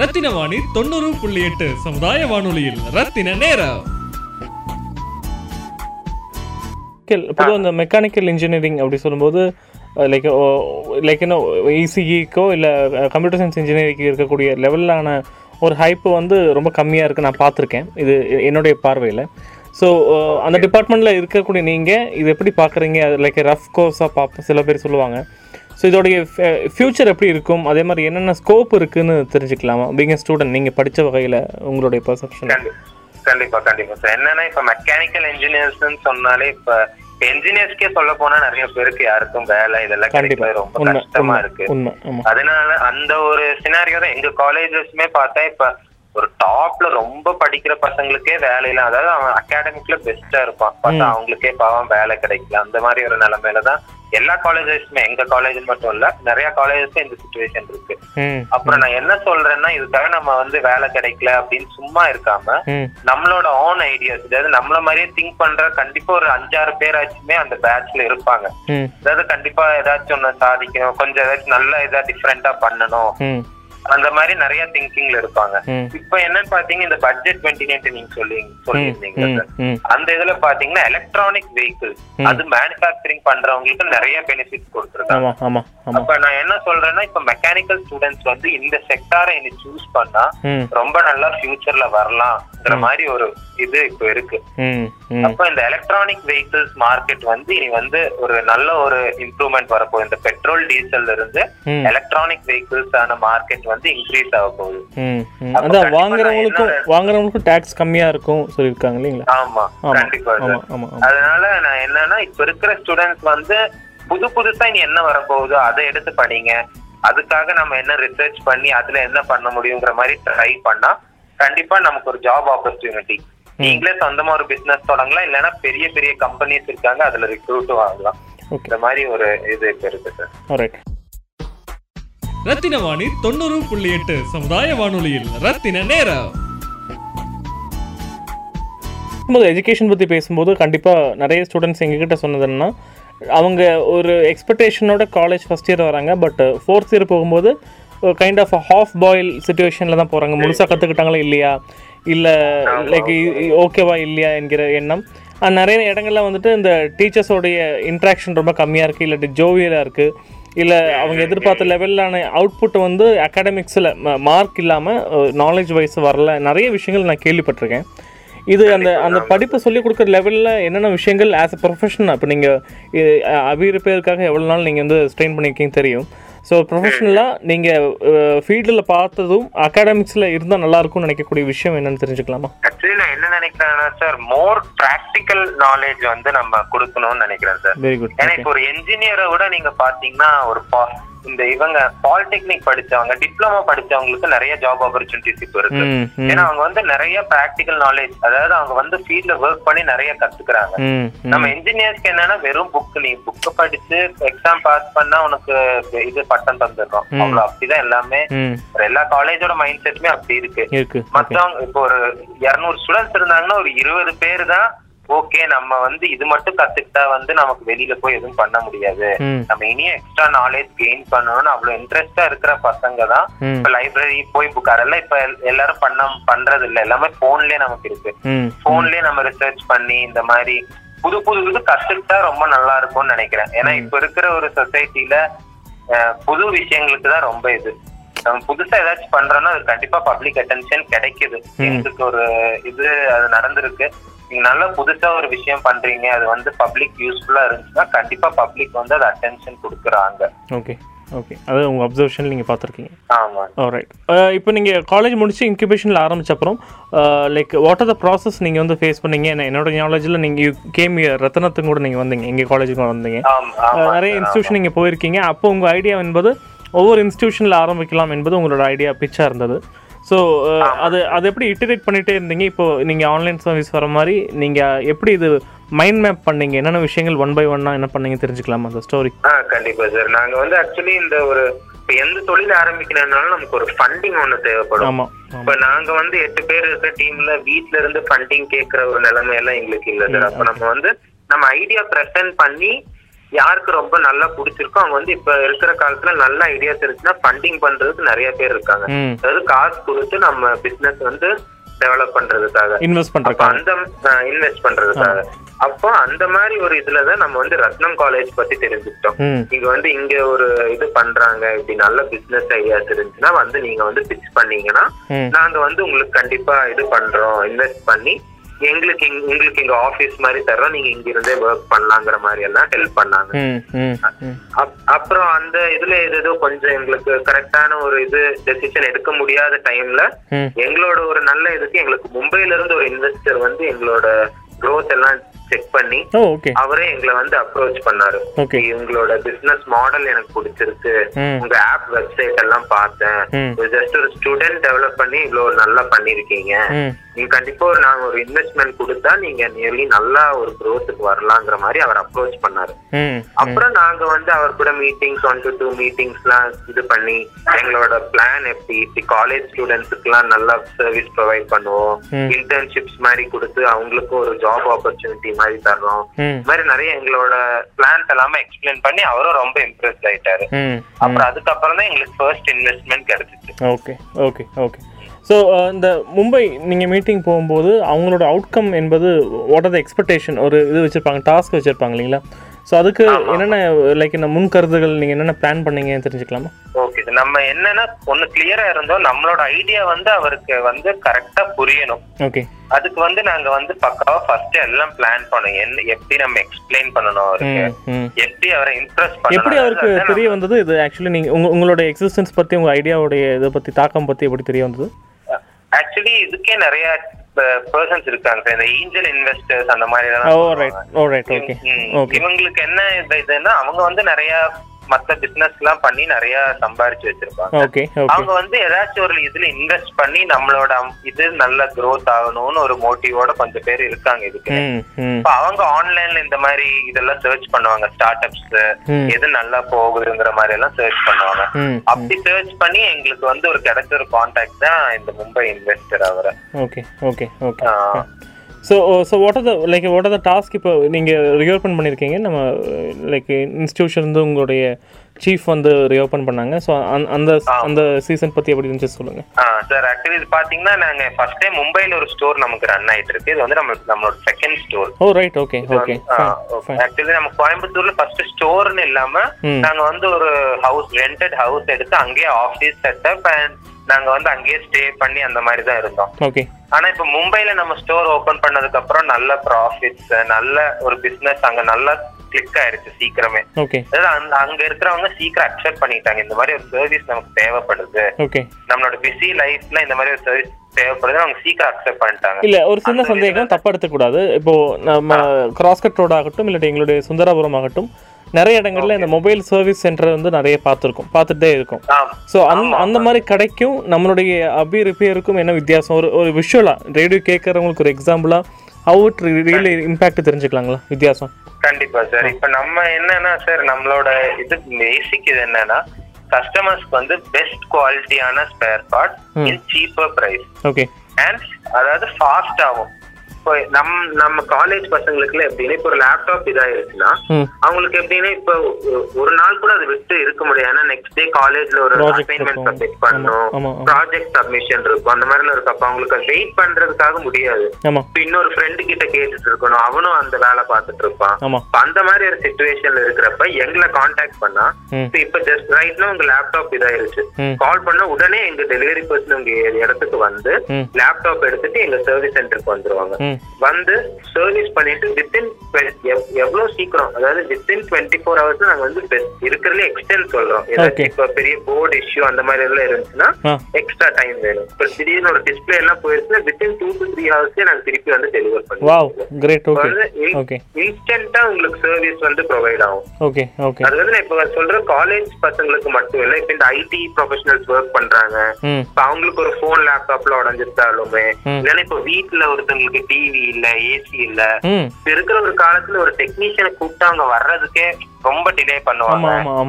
ரத்தின வாணி தொண்ணூறு புள்ளி எட்டு சமுதாய வானொலியில். ரத்தின நேரம். பொதுவாக இந்த மெக்கானிக்கல் இன்ஜினியரிங் அப்படி சொல்லும்போது லைக் லைக் இன்னும் இசிஇக்கோ இல்லை கம்ப்யூட்டர் சயின்ஸ் இன்ஜினியரிங்க்கு இருக்கக்கூடிய லெவலான ஒரு ஹைப்பு வந்து ரொம்ப கம்மியாக இருக்குது நான் பார்த்துருக்கேன். இது என்னுடைய பார்வையில். ஸோ அந்த டிபார்ட்மெண்ட்டில் இருக்கக்கூடிய நீங்கள் இது எப்படி பார்க்குறீங்க? லைக் ரஃப் கோர்ஸாக பார்ப்ப சில பேர் சொல்லுவாங்க. ஸோ இதோடைய ஃப்யூச்சர் எப்படி இருக்கும்? அதே மாதிரி என்னென்ன ஸ்கோப் இருக்குன்னு தெரிஞ்சுக்கலாமா? பீங் ஸ்டூடெண்ட் நீங்கள் படித்த வகையில் உங்களுடைய பர்செப்ஷன் கண்டி- கண்டிப்பா கண்டிப்பா சார் என்னன்னா இப்ப மெக்கானிக்கல் இன்ஜினியர்ஸ் சொன்னாலே இப்ப என்ஜினியர்ஸ்க்கே சொல்ல போனா நிறைய பேருக்கு யாருக்கும் வேலை இதெல்லாம் கிடைக்கிறது ரொம்ப கஷ்டமா இருக்கு. அதனால அந்த ஒரு சினாரியோ தான் எங்க காலேஜஸ்மே பார்த்தா இப்ப ஒரு டாப்ல ரொம்ப படிக்கிற பசங்களுக்கே வேலை இல்ல அதாவது அவன் அகாடமிக்ல பெஸ்டா இருப்பான். பார்த்தா அவங்களுக்கே பாவம் வேலை கிடைக்கல. அந்த மாதிரி ஒரு நிலைமையில தான் எல்லா காலேஜஸ்மே எங்க காலேஜ் மட்டும் இல்ல நிறைய காலேஜஸ்ல இந்த சுச்சுவேஷன் இருக்கு. அப்புறம் நான் என்ன சொல்றேன்னா இதுக்காக நம்ம வந்து வேலை கிடைக்கல அப்படின்னு சும்மா இருக்காம நம்மளோட ஓன் ஐடியாஸ் அதாவது நம்மள மாதிரியே திங்க் பண்ற கண்டிப்பா ஒரு அஞ்சாறு பேராச்சுமே அந்த பேட்ச்ல இருப்பாங்க. அதாவது கண்டிப்பா ஏதாச்சும் ஒண்ணு சாதிக்கணும் கொஞ்சம் ஏதாச்சும் நல்ல இதா டிஃப்ரெண்டா பண்ணணும். அந்த மாதிரி நிறைய திங்கிங்ல இருப்பாங்க. இப்ப என்னன்னு பாத்தீங்க இந்த பட்ஜெட் டுவெண்ட்டி நீங்க சொல்லி சொல்லியிருந்தீங்க அந்த இதுல பாத்தீங்கன்னா எலக்ட்ரானிக் வெஹிக்கிள் அது மேனுஃபேக்சரிங் பண்றவங்களுக்கு நிறைய பெனிஃபிட்ஸ் கொடுத்துருக்காங்க. அப்ப நான் என்ன சொல்றேன்னா இப்ப மெக்கானிக்கல் ஸ்டூடெண்ட்ஸ் வந்து இந்த செக்டாரை இனி சூஸ் பண்ணா ரொம்ப நல்லா ஃபியூச்சர்ல வரலாம்ங்கிற மாதிரி ஒரு இது இப்ப இருக்கு. அப்ப இந்த எலக்ட்ரானிக் வெஹிக்கிள்ஸ் மார்க்கெட் வந்து இனி வந்து ஒரு நல்ல ஒரு இம்ப்ரூவ்மெண்ட் வரப்போகுது. இந்த பெட்ரோல் டீசல்ல இருந்து. எலக்ட்ரானிக் வெஹிக்கிள்ஸ் ஆன மார்க்கெட் வந்து இன்க்ரீஸ் ஆக போகுது. அதான் வாங்குறவங்களுக்கும் வாங்குறவங்களுக்கும் டேக்ஸ் கம்மியா இருக்கும் சொல்லியிருக்காங்க இல்லைங்களா? ஆமா கண்டிப்பா அதனால நான் என்னன்னா இப்ப இருக்கிற ஸ்டூடெண்ட்ஸ் வந்து புது புதுசா இனி என்ன வரப்போகுதோ அதை எடுத்து படிங்க அதுக்காக நம்ம என்ன ரிசர்ச் பண்ணி அதுல என்ன பண்ண முடியுங்கிற மாதிரி ட்ரை பண்ணா கண்டிப்பா நமக்கு ஒரு ஜாப் ஆப்பர்ச்சுனிட்டி நீங்களே சொந்தமா ஒரு பிசினஸ் தொடங்கலாம் இல்லைன்னா பெரிய பெரிய கம்பெனிஸ் இருக்காங்க அதுல ரிக்ரூட்டும் ஆகலாம் இந்த மாதிரி ஒரு இது இப்ப இருக்கு சார் ஆல்ரைட் ரத்தின வாணி தொண்ணூறு புள்ளி எட்டு சமுதாய வானொலியில் ரத்தின நேரம். போது எஜுகேஷன் பற்றி பேசும்போது கண்டிப்பாக நிறைய ஸ்டூடெண்ட்ஸ் எங்ககிட்ட சொன்னது என்னன்னா அவங்க ஒரு எக்ஸ்பெக்டேஷனோட காலேஜ் ஃபஸ்ட் இயர் வராங்க பட் ஃபோர்த் இயர் போகும்போது கைண்ட் ஆஃப் ஹாஃப் பாயில் சுச்சுவேஷனில் தான் போகிறாங்க முழுசாக கற்றுக்கிட்டாங்களா இல்லையா? இல்லை லைக் ஓகேவா இல்லையா என்கிற எண்ணம். நிறைய இடங்கள்ல வந்துட்டு இந்த டீச்சர்ஸோடைய இன்ட்ராக்ஷன் ரொம்ப கம்மியாக இருக்குது இல்லாட்டி ஜோவியலாக இருக்குது இல்லை அவங்க எதிர்பார்த்த லெவலிலான அவுட்புட் வந்து அகாடமிக்ஸில் மார்க் இல்லாமல் நாலேஜ் வைஸ் வரல. நிறைய விஷயங்கள் நான் கேள்விப்பட்டிருக்கேன். இது அந்த அந்த படிப்பை சொல்லிக் கொடுக்குற லெவலில் என்னென்ன விஷயங்கள் ஆஸ் அ ப்ரொஃபஷன் இப்போ நீங்கள் அபிரிப்பேருக்காக எவ்வளோ நாள் நீங்கள் வந்து ஸ்ட்ரெயின் பண்ணியிருக்கீங்க தெரியும். ஸோ ப்ரொஃபஷனலாக நீங்கள் ஃபீல்டில் பார்த்ததும் அகாடமிக்ஸில் இருந்தால் நல்லா இருக்கும்னு நினைக்கக்கூடிய விஷயம் என்னன்னு தெரிஞ்சுக்கலாமா? ஆக்சுவலி நான் என்ன நினைக்கிறேன்னா சார் மோர் ப்ராக்டிக்கல் நாலேஜ் வந்து நம்ம கொடுக்கணும்னு நினைக்கிறேன் சார் வெரி குட் ஏன்னா இப்போ ஒரு என்ஜினியரை விட நீங்க பாத்தீங்கன்னா ஒரு இந்த இவங்க பாலிடெக்னிக் படிச்சவங்க டிப்ளமோ படிச்சவங்களுக்கு நிறைய ஜாப் ஆப்பர்ச்சுனிட்டிஸ் இப்போ இருக்கு. ஏன்னா அவங்க வந்து நிறைய ப்ராக்டிக்கல் நாலேஜ் அதாவது அவங்க வந்து ஃபீல்ட்ல ஒர்க் பண்ணி நிறைய கத்துக்கிறாங்க. நம்ம இன்ஜினியர்ஸ்க்கு என்னன்னா வெறும் புக் நீ புக் படிச்சு எக்ஸாம் பாஸ் பண்ணா உனக்கு இது பட்டம் தந்துடுறோம். அவ்வளவு அப்படிதான் எல்லாமே. எல்லா காலேஜோட மைண்ட் செட்டுமே அப்படி இருக்கு. மத்தவங்க இப்போ ஒரு இருநூறு ஸ்டூடெண்ட்ஸ் இருந்தாங்கன்னா ஒரு இருபது பேர் தான் ஓகே நம்ம வந்து இது மட்டும் கத்துக்கிட்டா வந்து நமக்கு வெளியில போய் எதுவும் பண்ண முடியாது. நம்ம இனியும் எக்ஸ்ட்ரா நாலேஜ் கெயின் பண்ணணும்னு அவ்வளவு இன்ட்ரெஸ்டா இருக்கிற பசங்க தான் இப்ப லைப்ரரி போய் புக் அதெல்லாம் இப்ப எல்- எல்லாரும் பண்ண பண்றது இல்ல எல்லாமே போன்லயே நமக்கு இருக்கு. போன்லயே நம்ம ரிசர்ச் பண்ணி இந்த மாதிரி புது புது இது கத்துக்கிட்டா ரொம்ப நல்லா இருக்கும்னு நினைக்கிறேன். ஏன்னா இப்ப இருக்கிற ஒரு சொசைட்டில புது விஷயங்களுக்கு தான் ரொம்ப இது. நம்ம புதுசா ஏதாச்சும் பண்றோம்னா அது கண்டிப்பா பப்ளிக் அட்டென்ஷன் கிடைக்குது. எங்களுக்கு ஒரு இது அது நடந்திருக்கு. நீங்க நல்ல புதுசா ஒரு விஷயம் பண்றீங்க அது வந்து பப்ளிக் யூஸ்ஃபுல்லா இருந்துச்சுன்னா கண்டிப்பா பப்ளிக் வந்து அது அட்டென்ஷன் கொடுக்குறாங்க. ஓகே ஓகே அது உங்கள் அப்சர்வேஷன் நீங்கள் பார்த்துருக்கீங்க. ஆமா. ரைட் இப்போ நீங்கள் காலேஜ் முடிச்சு இன்குபேஷனில் ஆரம்பிச்ச அப்புறம் like what are the process நீங்கள் வந்து ஃபேஸ் பண்ணீங்க? என்ன- என்னோட நாலேஜில் நீங்கள் கேம் ரத்தனத்துக்கு கூட நீங்கள் வந்தீங்க எங்கள் காலேஜுக்கு வந்தீங்க. நிறைய இன்ஸ்டியூஷன் நீங்கள் போயிருக்கீங்க. அப்போ உங்கள் ஐடியா என்பது ஒவ்வொரு இன்ஸ்டியூஷனில் ஆரம்பிக்கலாம் என்பது உங்களோட ஐடியா பிச்சாக இருந்தது. ஸோ அது அது எப்படி இட்டரேட் பண்ணிகிட்டே இருந்தீங்க? இப்போ நீங்கள் ஆன்லைன் சர்வீஸ் வர மாதிரி நீங்கள் எப்படி இது மைண்ட் மேப் பண்ணீங்க? என்னென்ன விஷயங்கள் ஒன் பை ஒன்னாக என்ன பண்ணீங்க தெரிஞ்சுக்கலாமா அந்த ஸ்டோரி ஆ கண்டிப்பா சார் நாங்க வந்து ஆக்சுவலி இந்த ஒரு இப்ப எந்த தொழில் ஆரம்பிக்கணும்னாலும் நமக்கு ஒரு ஃபண்டிங் ஒண்ணு தேவைப்படும். இப்ப நாங்க வந்து எட்டு பேர் இருக்க டீம்ல வீட்ல இருந்து ஃபண்டிங் கேக்குற ஒரு நிலைமை எல்லாம் எங்களுக்கு இல்ல சார் அப்ப நம்ம வந்து நம்ம ஐடியா பிரசன்ட் பண்ணி யாருக்கு ரொம்ப நல்லா பிடிச்சிருக்கோ அவங்க வந்து இப்ப இருக்கிற காலத்துல நல்ல ஐடியா இருந்துச்சுன்னா ஃபண்டிங் பண்றதுக்கு நிறைய பேர் இருக்காங்க. அதாவது காசு கொடுத்து நம்ம பிசினஸ் வந்து டெவலப் பண்றதுக்காக. இன்வெஸ்ட் அந்த இன்வெஸ்ட் பண்றதுக்காக. அப்போ அந்த மாதிரி ஒரு இதுலதான் நம்ம வந்து ரத்னம் காலேஜ் பத்தி தெரிஞ்சுக்கிட்டோம். நீங்க வந்து இங்க ஒரு இது பண்றாங்க இப்படி நல்ல பிசினஸ் ஐடியாஸ் இருந்துச்சுன்னா வந்து நீங்க வந்து பிச் பண்ணீங்கன்னா நாங்க வந்து உங்களுக்கு கண்டிப்பா இது பண்றோம் இன்வெஸ்ட் பண்ணி எங்களுக்கு உங்களுக்கு எங்க ஆபீஸ் மாதிரி தர்றோம் நீங்க இங்க இருந்தே ஒர்க் பண்ணலாங்கிற மாதிரி எல்லாம் ஹெல்ப் பண்ணாங்க. அப்புறம் அந்த இதுல ஏதோ கொஞ்சம் எங்களுக்கு கரெக்டான ஒரு இது டெசிஷன் எடுக்க முடியாத டைம்ல எங்களோட ஒரு நல்ல இதுக்கு எங்களுக்கு மும்பைல இருந்து ஒரு இன்வெஸ்டர் வந்து எங்களோட growth எல்லாம் செக் பண்ணி அவரே எங்களை வந்து அப்ரோச் பண்ணாரு. உங்களோட பிசினஸ் மாடல் எனக்கு பிடிச்சிருக்கு. உங்க ஆப் வெப்சைட் எல்லாம் பார்த்தேன். ஜஸ்ட் ஒரு ஸ்டூடெண்ட் டெவலப் பண்ணி இவ்வளவு நல்லா பண்ணிருக்கீங்க. நீங்க கண்டிப்பா ஒரு நாங்க ஒரு இன்வெஸ்ட்மெண்ட் கொடுத்தா நீங்க நியர்லி நல்லா ஒரு growthக்கு வரலாங்கிற மாதிரி அவர் அப்ரோச் பண்ணாரு. அப்புறம் நாங்க வந்து அவர் கூட மீட்டிங்ஸ் ஒன் டு டூ மீட்டிங்ஸ்லாம் இது பண்ணி எங்களோட பிளான் எப்படி இப்படி காலேஜ் ஸ்டூடெண்ட்ஸுக்குலாம் நல்லா சர்வீஸ் ப்ரொவைட் பண்ணுவோம். இன்டர்ன்ஷிப்ஸ் மாதிரி கொடுத்து அவங்களுக்கும் ஒரு ஜாப் ஆப்பர்ச்சுனிட்டி மாதிரி தர்றோம் ம். இந்த மாதிரி நிறைய எங்களோட பிளான்ஸ் எல்லாமே எக்ஸ்பிளைன் பண்ணி அவரும் ரொம்ப இம்ப்ரெஸ் ஆயிட்டாரு. அப்புறம் அதுக்கப்புறம் தான் எங்களுக்கு ஃபர்ஸ்ட் இன்வெஸ்ட்மெண்ட் கிடைச்சிச்சு. ஓகே ஓகே ஓகே ஸோ இந்த மும்பை நீங்கள் மீட்டிங் போகும்போது அவங்களோட அவுட்கம் என்பது வாட் ஆர் த எக்ஸ்பெக்டேஷன் ஒரு இது வச்சுருப்பாங்க டாஸ்க் வச்சுருப்பாங்க இல்லைங்களா? ஸோ அதுக்கு என்னென்ன லைக் இந்த முன்கருத்துகள் நீங்கள் என்னென்ன பிளான் பண்ணீங்க தெரிஞ்சுக்கலாமா? நம்ம என்னன்னா ஒண்ணு கிளியரா இருந்தோம். நம்மளோட ஐடியா வந்து அவருக்கு வந்து கரெக்டா புரியணும். ஓகே அதுக்கு வந்து நாங்க வந்து பக்காவா ஃபர்ஸ்ட் எல்லாம் பிளான் பண்ணோம். என்ன எப்படி நம்ம எக்ஸ்பிளைன் பண்ணணும் அவருக்கு? எப்படி அவரை இம்ப்ரெஸ் பண்ணணும்? எப்படி அவருக்கு தெரிய வந்தது? இது ஆக்சுவலி உங்க உங்களோட எக்ஸிஸ்டன்ஸ் பற்றி உங்கள் ஐடியாவுடைய இதை பற்றி தாக்கம் பற்றி எப்படி தெரிய வந்தது? ஆக்சுவலி இதுக்கே நிறைய பர்சன்ஸ் இருக்காங்க sir. இந்த ஏஞ்சல் இன்வெஸ்டர்ஸ் அந்த மாதிரி ம், ஓகே இவங்களுக்கு என்ன இது- இதுன்னா அவங்க வந்து நிறைய மத்த பிசினஸ் எல்லாம் பண்ணி நிறைய சம்பாரிச்சு வச்சிருப்பாங்க. அவங்க வந்து ஏதாச்சும் ஒரு இதுல இன்வெஸ்ட் பண்ணி நம்மளோட இது நல்ல growth ஆகணும்னு ஒரு மோட்டிவோட கொஞ்சம் பேர் இருக்காங்க இதுக்கு. இப்ப அவங்க ஆன்லைன்ல இந்த மாதிரி இதெல்லாம் சர்ச் பண்ணுவாங்க. Startups. எது நல்லா போகுதுங்கிற மாதிரி எல்லாம் சர்ச் பண்ணுவாங்க. அப்படி சர்ச் பண்ணி எங்களுக்கு வந்து ஒரு கிடைச்ச ஒரு கான்டாக்ட் தான் இந்த மும்பை இன்வெஸ்டர் அவரை. Okay okay okay. So so what are the like what are the task இப்போ நீங்கள் ரியோப்பன் பண்ணியிருக்கீங்க நம்ம லைக் இன்ஸ்டியூஷன் வந்து உங்களுடைய சீஃப் வந்து ரியோப்பன் பண்ணாங்க. ஸோ அந்த அந்த சீசன் பற்றி எப்படி இருந்துச்சு சொல்லுங்கள் சார் ஆக்சுவலி இது பாத்தீங்கன்னா நாங்க ஃபர்ஸ்ட் டைம் மும்பைல ஒரு ஸ்டோர் நமக்கு ரன் ஆயிட்டு இருக்கு. இது வந்து நம்ம நம்மளோட second store oh right okay okay actually நம்ம கோயம்புத்தூர்ல ஃபர்ஸ்ட் ஸ்டோர்னு இல்லாம ம். நாங்க வந்து ஒரு ஹவுஸ் ரெண்டட் ஹவுஸ் எடுத்து அங்கேயே ஆபீஸ் செட்டப் அண்ட் நாங்க வந்து அங்கேயே ஸ்டே பண்ணி அந்த மாதிரி தான் இருந்தோம். ஓகே ஆனா இப்ப மும்பைல நம்ம ஸ்டோர் ஓபன் பண்ணதுக்கு அப்புறம் நல்ல ப்ராஃபிட்ஸ் நல்ல ஒரு பிசினஸ் அங்க நல்லா கிளிக் ஆயிருச்சு சீக்கிரமே. அதாவது அங்க இருக்கிறவங்க சீக்கிரம் அக்செப்ட் பண்ணிட்டாங்க இந்த மாதிரி ஒரு சர்வீஸ் நமக்கு தேவைப்படுது. நம்மளோட பிஸி லைஃப்ல இந்த மாதிரி ஒரு சர்வீஸ் தேவைப்படுது அவங்க சீக்கிரம் அக்செப்ட் பண்ணிட்டாங்க. இல்லை ஒரு சின்ன சந்தேகம் தப்பாக எடுத்துக்கூடாது. இப்போ நம்ம கிராஸ்கட் ரோட் ஆகட்டும் இல்லாட்டி எங்களுடைய சுந்தராபுரம் ஆகட்டும் நிறைய இடங்கள்ல இந்த மொபைல் சர்வீஸ் சென்டர் வந்து நிறைய பார்த்துருக்கோம் பார்த்துட்டே இருக்கும். ஸோ அந்த அந்த மாதிரி கடைக்கும் நம்மளுடைய அபி ரிப்பேருக்கும் என்ன வித்தியாசம்? ஒரு ஒரு விஷுவலாக ரேடியோ கேட்குறவங்களுக்கு ஒரு எக்ஸாம்பிளாக ஹவு இட் ரியலி இம்பாக்ட் தெரிஞ்சுக்கலாங்களா? வித்தியாசம்? கண்டிப்பா சார் இப்ப நம்ம என்னன்னா சார் நம்மளோட இது பேசிக் இது என்னன்னா கஸ்டமர்ஸ்க்கு வந்து பெஸ்ட் குவாலிட்டியான spare part in cheaper price okay and அதாவது ஃபாஸ்ட் ஆகும் இப்போ நம் நம்ம காலேஜ் பசங்களுக்குலாம் எப்படின்னா இப்போ ஒரு லேப்டாப் இதாயிருச்சுன்னா அவங்களுக்கு எப்படின்னா இப்போ ஒரு நாள் கூட அது விட்டு இருக்க முடியாது. ஏன்னா நெக்ஸ்ட் டே காலேஜ்ல ஒரு அசைன்மெண்ட். சப்மிட் ஆமா. ப்ராஜெக்ட் சப்மிஷன் இருக்கும். அந்த மாதிரிலாம் இருக்கும். அப்ப அவங்களுக்கு வெயிட் பண்றதுக்காக முடியாது. இப்ப இன்னொரு ஃப்ரெண்டு கிட்ட கேட்டுட்டு இருக்கணும். அவனும் அந்த வேலை பார்த்துட்டு இருப்பான். அந்த மாதிரி ஒரு சுச்சுவேஷன்ல இருக்கிறப்ப எங்களை காண்டாக்ட் பண்ணா இப்ப ஜஸ்ட் ரைட்னா உங்க லேப்டாப் இதாயிருச்சு. கால் பண்ண உடனே எங்க டெலிவரி பர்சன் உங்க இடத்துக்கு வந்து லேப்டாப் எடுத்துட்டு எங்க சர்வீஸ் சென்டருக்கு வந்துருவாங்க. வந்து சர்வீஸ் பண்ணிட்டு வித்தின் எவ்வளவு சீக்கிரம்? அதாவது வித்தின் டுவெண்ட்டி ஃபோர் ஹவர்ஸ் நாங்க வந்து இருக்கிறதுல எக்ஸ்டென்ட் சொல்றோம். ஏதாச்சும் இப்ப பெரிய போர்டு இஷ்யூ அந்த மாதிரி எல்லாம் இருந்துச்சுன்னா எக்ஸ்ட்ரா டைம் வேணும். இப்ப திடீர்னு ஒரு டிஸ்பிளே எல்லாம் போயிருச்சுன்னா வித்தின் டூ டு த்ரீ ஹவர்ஸ்லயே நாங்க திருப்பி வந்து டெலிவர் பண்ணுவோம் கிரேட் ஓகே வந்து ஓகே இன்ஸ்டன்டா உங்களுக்கு சர்வீஸ் வந்து ப்ரொவைட் ஆகும். ஓகே ஓகே அது வந்து நான் இப்ப சொல்ற காலேஜ் பசங்களுக்கு மட்டும் இல்ல இப்ப இந்த ஐடி ப்ரொஃபஷனல்ஸ் ஒர்க் பண்றாங்க. இப்ப அவங்களுக்கு ஒரு போன் லேப்டாப்ல உடஞ்சிருந்தாலுமே. இல்லைன்னா இப்ப வீட்டுல ஒருத்தவங்களுக்கு டிவி இல்ல ஏசி இல்ல. இருக்கிற ஒரு காலத்துல ஒரு டெக்னீஷியனை கூப்பிட்டு அவங்க வர்றதுக்கே ரொம்ப டிலே பண்ணுவாங்க.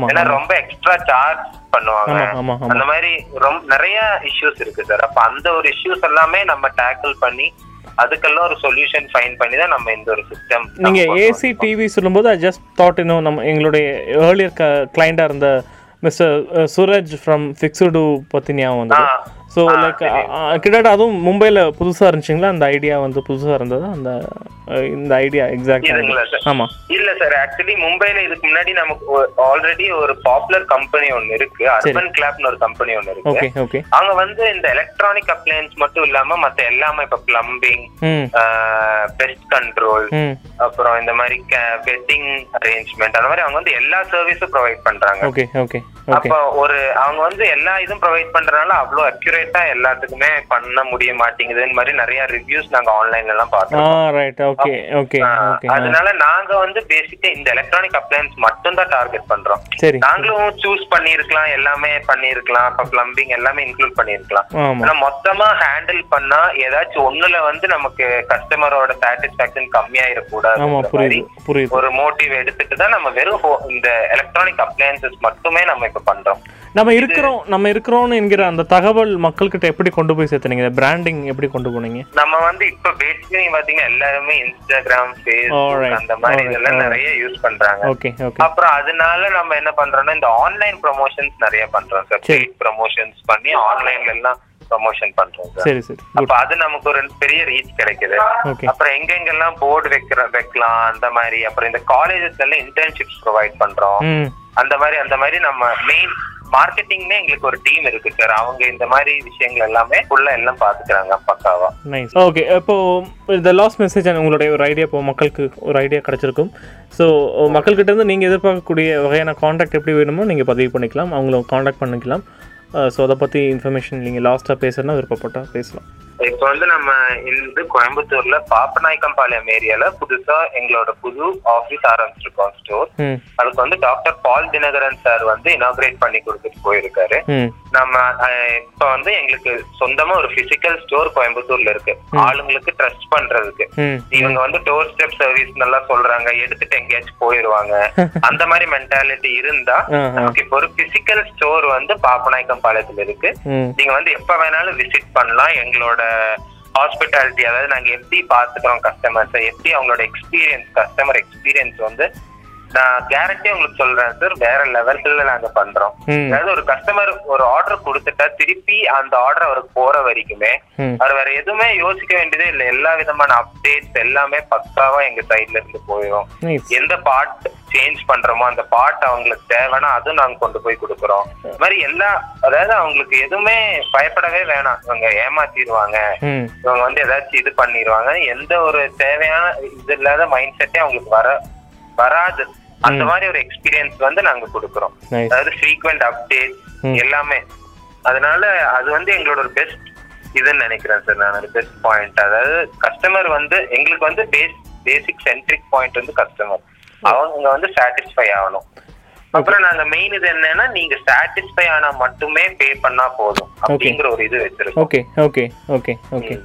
ஏன்னா. ரொம்ப எக்ஸ்ட்ரா சார்ஜ் பண்ணுவாங்க. அந்த மாதிரி ரொம்ப நிறைய இஷ்யூஸ் இருக்கு சார் அப்ப அந்த ஒரு இஷ்யூஸ் எல்லாமே நம்ம டேக்கிள் பண்ணி அதுக்கெல்லாம் ஒரு சொல்யூஷன் ஃபைன் பண்ணி தான் நம்ம இந்த ஒரு சிஸ்டம் நீங்க ஏசி டிவி சொல்லும்போது ஐ ஜஸ்ட் தாட் இன்னும் நம்ம எங்களுடைய ஏர்லியர் கிளைண்டாக இருந்த மிஸ்டர் சூரஜ் ஃப்ரம் ஃபிக்ஸ்டு பற்றி ஞாபகம் வந்தது ஸோ லைக் கிட்டத்தட்ட அதுவும் மும்பையில் புதுசாக இருந்துச்சுங்களா? அந்த ஐடியா வந்து புதுசாக இருந்தது? அந்த இந்த ஐடியா சார். ஆமாம் இல்ல சார். ஆக்சுவலி மும்பைல இதுக்கு முன்னாடி நமக்கு ஆல்ரெடி ஒரு பாப்புலர் கம்பெனி ஒன்னு இருக்கு. அர்பன் கிளாப்னு ஒரு கம்பெனி ஒன்னு இருக்கு. ஓகே ஓகே அவங்க வந்து இந்த எலக்ட்ரானிக் அப்ளையன்ஸ் மட்டும் இல்லாம மத்த எல்லாமே இப்ப பிளம்பிங் பெஸ்ட் கண்ட்ரோல் அப்புறம் இந்த மாதிரி வெட்டிங் அரேஞ்ச்மெண்ட் அந்த மாதிரி அவங்க வந்து எல்லா சர்வீஸும் ப்ரொவைட் பண்றாங்க. ஓகே ஓகே அப்ப ஒரு அவங்க வந்து எல்லா இதுவும் ப்ரொவைட் பண்றதுனால அவ்வளவு அக்யூரேட்டா எல்லாத்துக்குமே பண்ண முடிய மாட்டேங்குதுன்னு மாதிரி நிறைய ரிவ்யூஸ் நாங்க ஆன்லைன்ல எல்லாம் பார்த்தோம் அதனால நாங்க வந்து பேசிக்கா இந்த எலக்ட்ரானிக் அப்ளையன்ஸ் மட்டும் தான் டார்கெட் பண்றோம். நாங்களும் சூஸ் பண்ணிருக்கலாம் எல்லாமே பண்ணிருக்கலாம் இப்ப பிளம்பிங் எல்லாமே இன்க்ளூட் பண்ணிருக்கலாம் ஆனா மொத்தமா ஹேண்டில் பண்ணா ஏதாச்சும் ஒண்ணுல வந்து நமக்கு கஸ்டமரோட சாட்டிஸ்பாக்சன் கம்மியாயிடக்கூடாது ஒரு மோட்டிவ் எடுத்துட்டு தான் நம்ம வெறும் இந்த எலக்ட்ரானிக் அப்ளையன்சஸ் மட்டுமே நம்ம இப்ப பண்றோம். நம்ம இருக்கிறோம் நம்ம இருக்கிறோம்னு என்கிற அந்த தகவல் மக்கள்கிட்ட எப்படி கொண்டு போய் சேர்த்துனீங்க பிராண்டிங் எப்படி கொண்டு போனீங்க? நம்ம வந்து இப்ப பேசிக்கலி பாத்தீங்கன்னா எல்லாருமே இன்ஸ்டாகிராம் ஃபேஸ்புக் அந்த மாதிரி இதெல்லாம். நிறைய யூஸ் பண்றாங்க. ஓகே ஓகே அப்புறம் அதனால நம்ம என்ன பண்றோம்னா இந்த ஆன்லைன் ப்ரமோஷன்ஸ் நிறைய பண்றோம் சார். பெய்ட் ப்ரமோஷன்ஸ் பண்ணி ஆன்லைன்ல எல்லாம் ப்ரமோஷன் பண்றோம் சார் சரி. அப்ப அது நமக்கு ஒரு பெரிய ரீச் கிடைக்குது. அப்புறம் எங்கெங்கெல்லாம் போர்டு வைக்கிற வைக்கலாம் அந்த மாதிரி. அப்புறம் இந்த காலேஜஸ்ல எல்லாம் இன்டர்ன்ஷிப்ஸ் ப்ரொவைட் பண்றோம். அந்த மாதிரி அந்த மாதிரி நம்ம மெயின் மார்க்கெட்டிங்னே எங்களுக்கு ஒரு டீம் இருக்கு சார் அவங்க இந்த மாதிரி விஷயங்கள் எல்லாமே ஃபுல்லா எல்லாம் பாத்துக்கிறாங்க பக்காவா. நைஸ் ஓகே இப்போ இந்த லாஸ்ட் மெசேஜ் உங்களுடைய ஒரு ஐடியா இப்போ மக்களுக்கு ஒரு ஐடியா கிடைச்சிருக்கும். ஸோ மக்கள்கிட்ட இருந்து நீங்கள் எதிர்பார்க்கக்கூடிய வகையான காண்டாக்ட் எப்படி வேணுமோ நீங்கள் பதிவு பண்ணிக்கலாம். அவங்கள காண்டாக்ட் பண்ணிக்கலாம். Uh, ஸோ அதை பற்றி இன்ஃபர்மேஷன் நீங்கள் லாஸ்ட்டாக பேசுறதுனா விருப்பப்பட்டால் பேசலாம். இப்போ வந்து நம்ம இந்த கோயம்புத்தூர்ல பாப்பநாயக்கம்பாளையம் ஏரியால புதுசா எங்களோட புது ஆபீஸ் ஆரம்பிச்சிருக்கோம் ஸ்டோர் அதுக்கு வந்து டாக்டர் பால் தினகரன் சார் வந்து இனாகிரேட் பண்ணி கொடுத்துட்டு போயிருக்காரு. நம்ம இப்ப வந்து எங்களுக்கு சொந்தமா ஒரு பிசிக்கல் ஸ்டோர் கோயம்புத்தூர்ல இருக்கு. ஆளுங்களுக்கு ட்ரஸ்ட் பண்றதுக்கு. இவங்க வந்து டோர் ஸ்டெப் சர்வீஸ் நல்லா சொல்றாங்க. எடுத்துட்டு எங்கேயாச்சும் போயிருவாங்க. அந்த மாதிரி மென்டாலிட்டி இருந்தா. நமக்கு இப்போ ஒரு பிசிக்கல் ஸ்டோர் வந்து பாப்பநாயக்கம் பாளையத்துல இருக்கு நீங்க வந்து எப்ப வேணாலும் விசிட் பண்ணலாம். எங்களோட ஹாஸ்பிட்டாலிட்டி அதாவது நாங்க எப்படி பாத்துக்கிறோம் கஸ்டமர்ஸை எப்படி அவங்களோட எக்ஸ்பீரியன்ஸ் கஸ்டமர் எக்ஸ்பீரியன்ஸ் வந்து நான் கேரண்டி உங்களுக்கு சொல்றேன் சார் வேற லெவல்ல நாங்க பண்றோம். அதாவது ஒரு கஸ்டமர் ஒரு ஆர்டர் கொடுத்துட்டா திருப்பி அந்த ஆர்டர் அவருக்கு போற வரைக்குமே அவர் வேற எதுவுமே யோசிக்க வேண்டியதே இல்லை. எல்லா விதமான அப்டேட்ஸ் எல்லாமே பக்காவா எங்க சைட்ல இருந்து போயிடும் எந்த பார்ட் சேஞ்ச் பண்றோமோ அந்த பார்ட் அவங்களுக்கு தேவைன்னா அதுவும் நாங்க கொண்டு போய் கொடுக்குறோம். இந்த மாதிரி எல்லா அதாவது அவங்களுக்கு எதுவுமே பயப்படவே வேணாம். இவங்க ஏமாத்திடுவாங்க. இவங்க வந்து ஏதாச்சும் இது பண்ணிடுவாங்க எந்த ஒரு தேவையான இது இல்லாத மைண்ட் செட்டே அவங்களுக்கு வர வராது. அந்த மாதிரி ஒரு எக்ஸ்பீரியன்ஸ் வந்து நாங்க கொடுக்குறோம். அதாவது ஃப்ரீக்வெண்ட் அப்டேட். எல்லாமே. அதனால அது வந்து எங்களோட ஒரு பெஸ்ட் இதுன்னு நினைக்கிறேன் சார் நான். ஒரு பெஸ்ட் பாயிண்ட் அதாவது கஸ்டமர் வந்து எங்களுக்கு வந்து பேஸ் பேசிக் சென்ட்ரிக் பாயிண்ட் வந்து கஸ்டமர் அவங்க வந்து சாட்டிஸ்ஃபை ஆகணும். அப்புறம் நாங்க மெயின் இது என்னன்னா நீங்க சாட்டிஸ்ஃபை ஆனா மட்டுமே பே பண்ணா போதும். அப்படிங்கிற ஒரு இது வச்சிருக்கோம். ஓகே ஓகே ஓகே ஓகே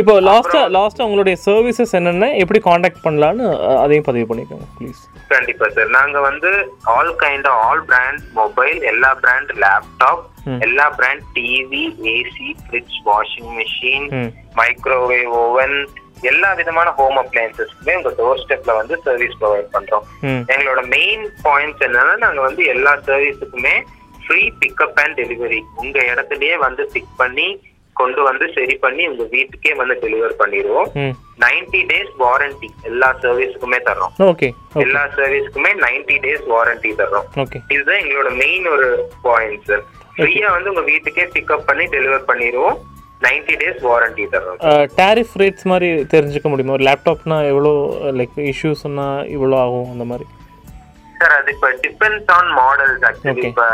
இப்போ லாஸ்ட்டாக லாஸ்ட்டாக உங்களுடைய சர்வீசஸ் என்னென்ன? எப்படி காண்டாக்ட் பண்ணலான்னு அதையும் பதிவு பண்ணிக்கோங்க ப்ளீஸ் கண்டிப்பா சார் நாங்க வந்து all kind of all brand mobile எல்லா பிராண்ட் லேப்டாப். எல்லா brand TV AC fridge washing machine microwave oven எல்லா விதமான ஹோம் அப்ளையன்சஸ்க்குமே உங்க டோர் ஸ்டெப்ல வந்து சர்வீஸ் ப்ரொவைட் பண்றோம். எங்களோட மெயின் பாயிண்ட்ஸ் என்னன்னா நாங்க வந்து எல்லா சர்வீஸுக்குமே ஃப்ரீ பிக்கப் அண்ட் டெலிவரி உங்க இடத்துலயே வந்து பிக் பண்ணி கொண்டு வந்து சரி பண்ணி உங்க வீட்டுக்கே வந்து டெலிவர் பண்ணிடுவோம். 90 டேஸ் வாரண்டி எல்லா சர்வீஸுக்குமே தர்றோம். எல்லா சர்வீஸ்க்குமே 90 டேஸ் வாரண்டி தர்றோம். இதுதான் எங்களோட மெயின் ஒரு பாயிண்ட் சார் ஃப்ரீயா வந்து உங்க வீட்டுக்கே பிக்கப் பண்ணி டெலிவர் பண்ணிடுவோம். நைன்டி டேஸ் வாரண்டி தரும் டேரிஃப் ரேட்ஸ் மாதிரி தெரிஞ்சுக்க முடியுமா? ஒரு லேப்டாப்னா எவ்வளோ லைக் இஷ்யூஸ்னா இவ்வளோ ஆகும் அந்த மாதிரி? சார் அது இப்ப டிபெண்ட்ஸ் ஆன் மாடல்ஸ் ஆக்சுவலி. இப்ப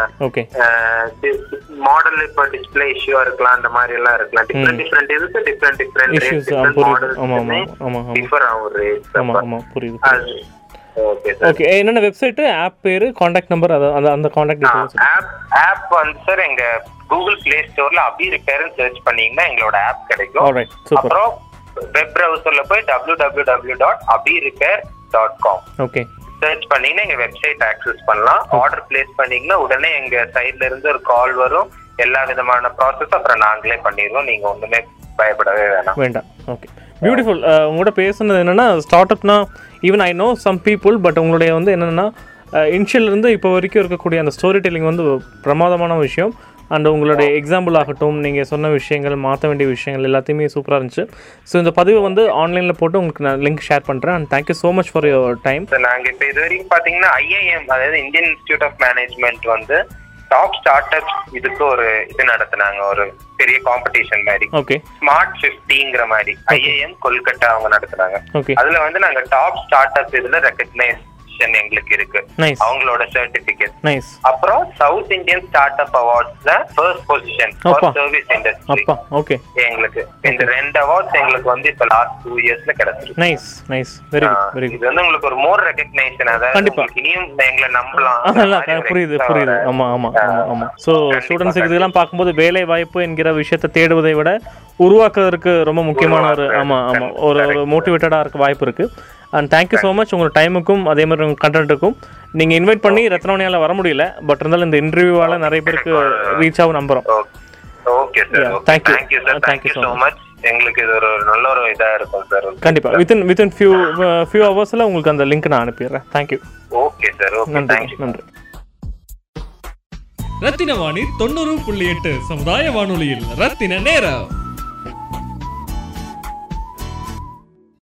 மாடல் இப்ப டிஸ்பிளே இஷ்யூவா இருக்கலாம் அந்த மாதிரி எல்லாம் இருக்கலாம் டிஃப்ரெண்ட் டிஃப்ரெண்ட் இதுக்கு டிஃப்ரெண்ட் டிஃப்ரெண்ட் ரேட் டிஃப்ரெண்ட். ஆமா, ஆமா, மாடல்ஸ் ஆமா, ஆமா. டிஃபர் ஆகும் ரேட் ஆமாம் ஆமாம் புரியுது ஓகே என்னென்ன வெப்சைட்டு ஆப் பேர் காண்டாக்ட் நம்பர் அந்த அந்த காண்டாக்ட் ஆப் ஆப் வந்து சார் எங்க கூகுள் பிளே ஸ்டோர்ல அபி ரிப்பேர்னு சர்ச் பண்ணீங்கன்னா எங்களோட ஆப் கிடைக்கும். அப்புறம் வெப் பிரவுசர்ல போய் W W W dot Abi repair dot com okay search பண்ணீங்கன்னா எங்க வெப்சைட் ஆக்சஸ் பண்ணலாம். ஆர்டர் பிளேஸ் பண்ணீங்கன்னா உடனே எங்க சைடுல இருந்து ஒரு கால் வரும். எல்லா விதமான ப்ராசஸ் அப்புறம் நாங்களே பண்ணிடுவோம். நீங்க ஒண்ணுமே பயப்படவே வேணாம். வேண்டாம். ஓகே பியூட்டிஃபுல் உங்களோட பேசுனது என்னென்னா start Apna even I know some people but உங்களுடைய வந்து என்னென்னா இருந்து இப்போ வரைக்கும் இருக்கக்கூடிய அந்த ஸ்டோரி டெல்லிங் வந்து பிரமாதமான விஷயம். அண்ட் உங்களுடைய எக்ஸாம்பிள் ஆகட்டும் நீங்கள் சொன்ன விஷயங்கள் மாற்ற வேண்டிய விஷயங்கள் எல்லாத்தையுமே சூப்பராக இருந்துச்சு. ஸோ இந்த பதிவை வந்து ஆன்லைனில் போட்டு உங்களுக்கு நான் லிங்க் ஷேர் பண்ணுறேன் and thank you so much for your time So, நாங்க இப்ப இது வரைக்கும் பாத்தீங்கன்னா ஐஐஎம் அதாவது இந்தியன் இன்ஸ்டிடியூட் ஆஃப் மேனேஜ்மெண்ட் வந்து டாப் ஸ்டார்ட் அப் இதுக்கு ஒரு இது நடத்துனாங்க. ஒரு பெரிய காம்படிஷன் மாதிரி. ஓகே ஸ்மார்ட் பிப்டிங்கிற மாதிரி. ஐஐஎம் கொல்கட்டா அவங்க நடத்துனாங்க. அதுல வந்து நாங்க டாப் ஸ்டார்ட் அப் இதுல ரெக்கக்னைசேஷன் எங்களுக்கு இருக்கு. அவங்களோட சர்டிபிகேட் அப்புறம் south Indian start up அவார்ட்ஸ்ல first position. Service industry okay எங்களுக்கு. இந்த ரெண்டு அவார்ட்ஸ் எங்களுக்கு வந்து இப்ப லாஸ்ட் டூ இயர்ஸ்ல கிடைச்சிருக்கு. Nice nice very good very good இது வந்து உங்களுக்கு ஒரு மோர் ரெகக்னைசேஷன் அதாவது கண்டிப்பா. இனியும் எங்களை நம்பலாம். புரியுது புரியுது. ஆமா ஆமா ஆமா ஆமா. ஸோ ஸ்டூடெண்ட்ஸுக்கு இதெல்லாம் பார்க்கும்போது வேலை வாய்ப்பு என்கிற விஷயத்தை தேடுவதை விட உருவாக்குவதற்கு ரொம்ப முக்கியமான ஒரு ஆமா ஆமா ஒரு ஒரு மோட்டிவேட்டடாக இருக்க வாய்ப்பு இருக்கு. அண்ட் தேங்க்யூ ஸோ மச் உங்களோட டைமுக்கும் அதே மாதிரி உங்கள் கண்டென்ட்டுக்கும் நீங்கள் இன்வைட் பண்ணி ரத்னவனியால் வர முடியல. பட் இருந்தாலும் இந்த இன்டர்வியூவால் நிறைய பேருக்கு ரீச் ஆகும் நம்புகிறோம் okay sir Yeah, thank you. Thank you sir thank you thank you so so much எங்களுக்கு இது ஒரு நல்ல ஒரு இதா இருக்கும் சார் கண்டிப்பாக வித்தின் வித்தின் ஃபியூ ஃபியூ ஹவர்ஸில் உங்களுக்கு அந்த லிங்க் நான் அனுப்பிடுறேன். தேங்க்யூ ஓகே சார் ஓகே நன்றி நன்றி. ரத்தின வாணி தொண்ணூறு புள்ளி எட்டு சமுதாய வானொலியில் ரத்தின நேரம்.